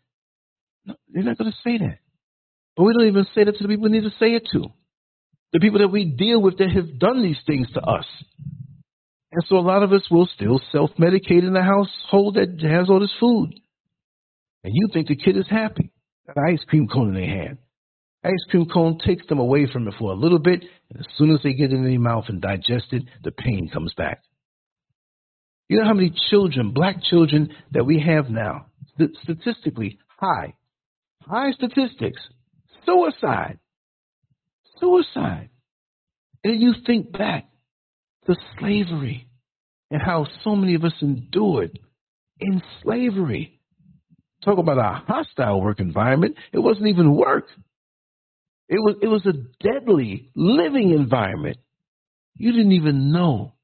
no, they're not going to say that. But we don't even say that to the people we need to say it to. The people that we deal with that have done these things to us. And so a lot of us will still self medicate in the household that has all this food. And you think the kid is happy. An ice cream cone in their hand. Ice cream cone takes them away from it for a little bit, and as soon as they get it in their mouth and digest it, the pain comes back. You know how many children, black children, that we have now, statistically high, high statistics, suicide, suicide. And you think back to slavery and how so many of us endured in slavery. Talk about a hostile work environment. It wasn't even work. It was, it was a deadly living environment. You didn't even know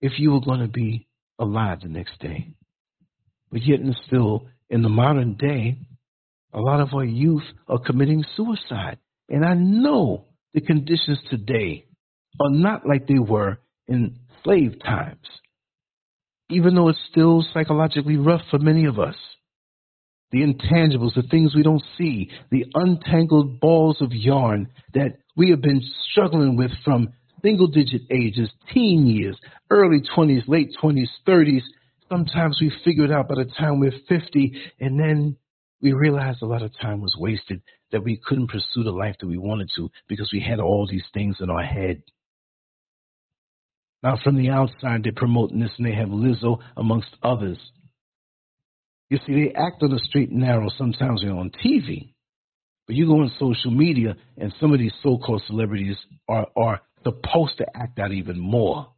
if you were going to be alive the next day. But yet, and still, in the modern day, a lot of our youth are committing suicide. And I know the conditions today are not like they were in slave times, even though it's still psychologically rough for many of us the intangibles, the things we don't see, the untangled balls of yarn that we have been struggling with from single digit ages, teen years, early 20s, late 20s, 30s. Sometimes we figure it out by the time we're 50, and then we realized a lot of time was wasted, that we couldn't pursue the life that we wanted to because we had all these things in our head. Now, from the outside, they're promoting this, and they have Lizzo amongst others. You see, they act on the straight and narrow sometimes when on TV. But you go on social media, and some of these so called celebrities are, are supposed to act out even more.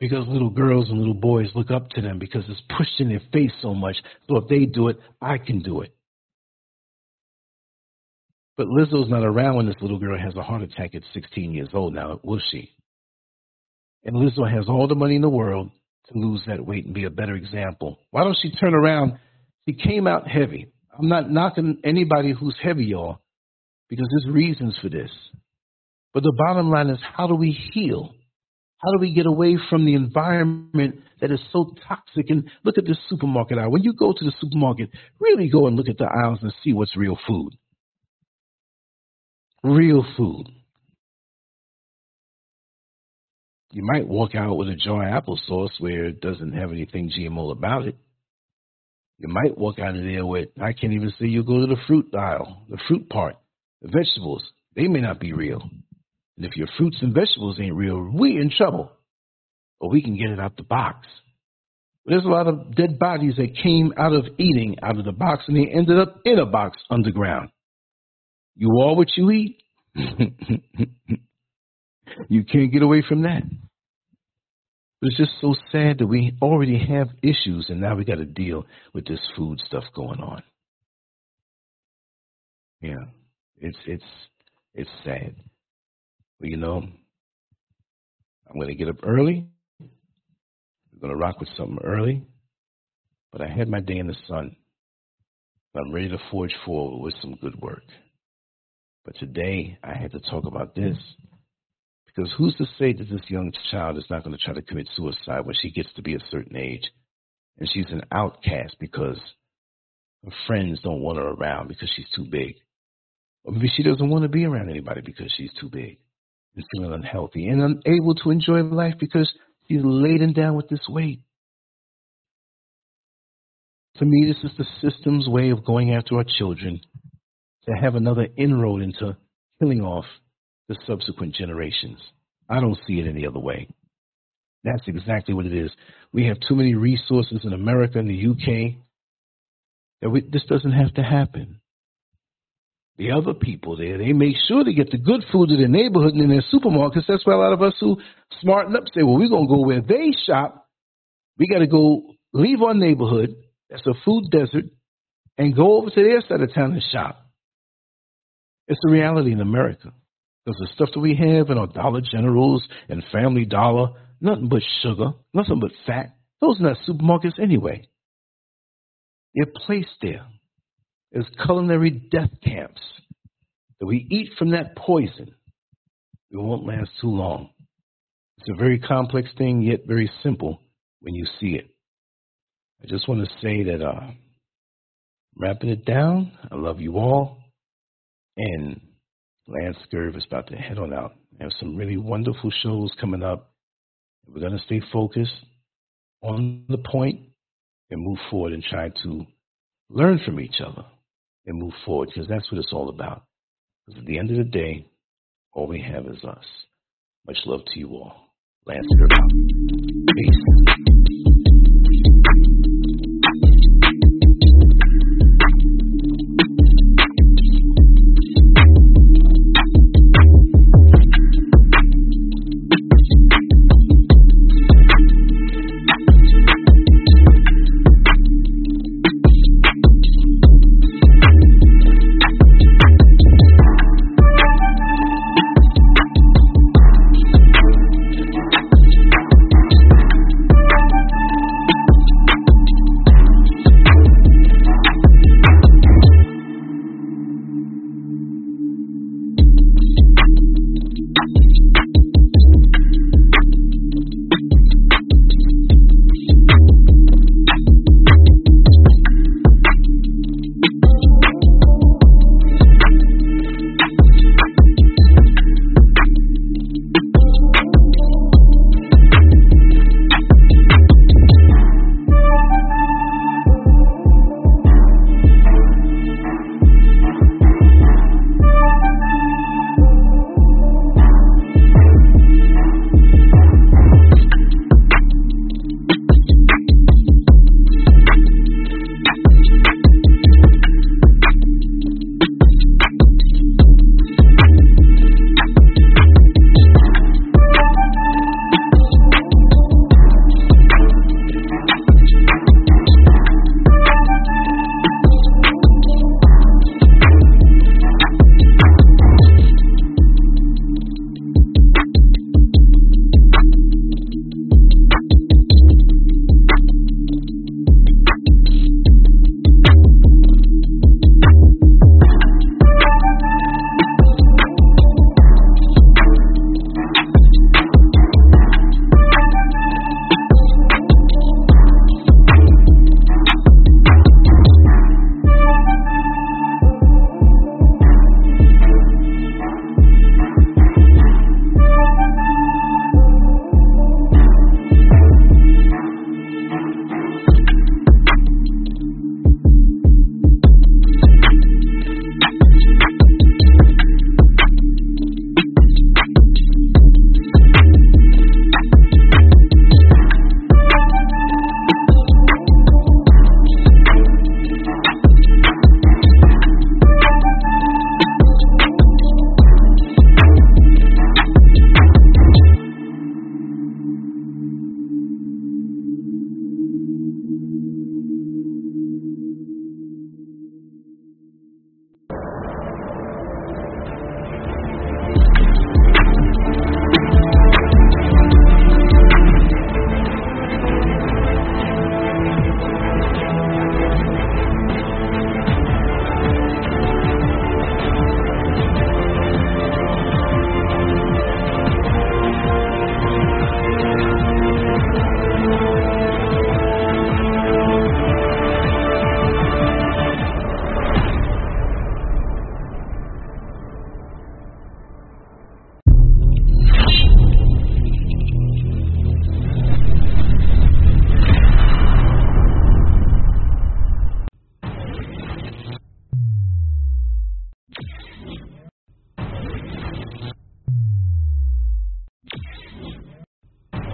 Because little girls and little boys look up to them because it's pushed in their face so much. So if they do it, I can do it. But Lizzo's not around when this little girl has a heart attack at 16 years old now, will she? And Lizzo has all the money in the world to lose that weight and be a better example. Why don't she turn around? She came out heavy. I'm not knocking anybody who's heavy, y'all, because there's reasons for this. But the bottom line is how do we heal? How do we get away from the environment that is so toxic? And look at this supermarket aisle. When you go to the supermarket, really go and look at the aisles and see what's real food. Real food. You might walk out with a jar of applesauce where it doesn't have anything GMO about it. You might walk out of there with, I can't even say you go to the fruit aisle, the fruit part, the vegetables. They may not be real. And if your fruits and vegetables ain't real, we in trouble. But we can get it out the box. There's a lot of dead bodies that came out of eating out of the box and they ended up in a box underground. You are what you eat. *laughs* You can't get away from that. But it's just so sad that we already have issues and now we got to deal with this food stuff going on. Yeah, it's it's it's sad. But you know, I'm going to get up early. I'm going to rock with something early. But I had my day in the sun. I'm ready to forge forward with some good work. But today I had to talk about this because who's to say that this young child is not going to try to commit suicide when she gets to be a certain age and she's an outcast because her friends don't want her around because she's too big? Or maybe she doesn't want to be around anybody because she's too big and feeling unhealthy and unable to enjoy life because she's laden down with this weight. To me, this is the system's way of going after our children to have another inroad into killing off the subsequent generations. I don't see it any other way. That's exactly what it is. We have too many resources in America and the UK that we, this doesn't have to happen. The other people there, they make sure to get the good food in their neighborhood and in their supermarkets. That's why a lot of us who smarten up say, well, we're going to go where they shop. We got to go leave our neighborhood. That's a food desert and go over to their side of town and shop. It's the reality in America. Because the stuff that we have in our Dollar Generals and Family Dollar, nothing but sugar, nothing but fat. Those are not supermarkets anyway. They're placed there as culinary death camps. That we eat from that poison, it won't last too long. It's a very complex thing, yet very simple when you see it. I just want to say that uh, wrapping it down, I love you all. And Lance Scurv is about to head on out. I have some really wonderful shows coming up. We're going to stay focused on the point and move forward and try to learn from each other and move forward because that's what it's all about. Because at the end of the day, all we have is us. Much love to you all. Lance. Peace.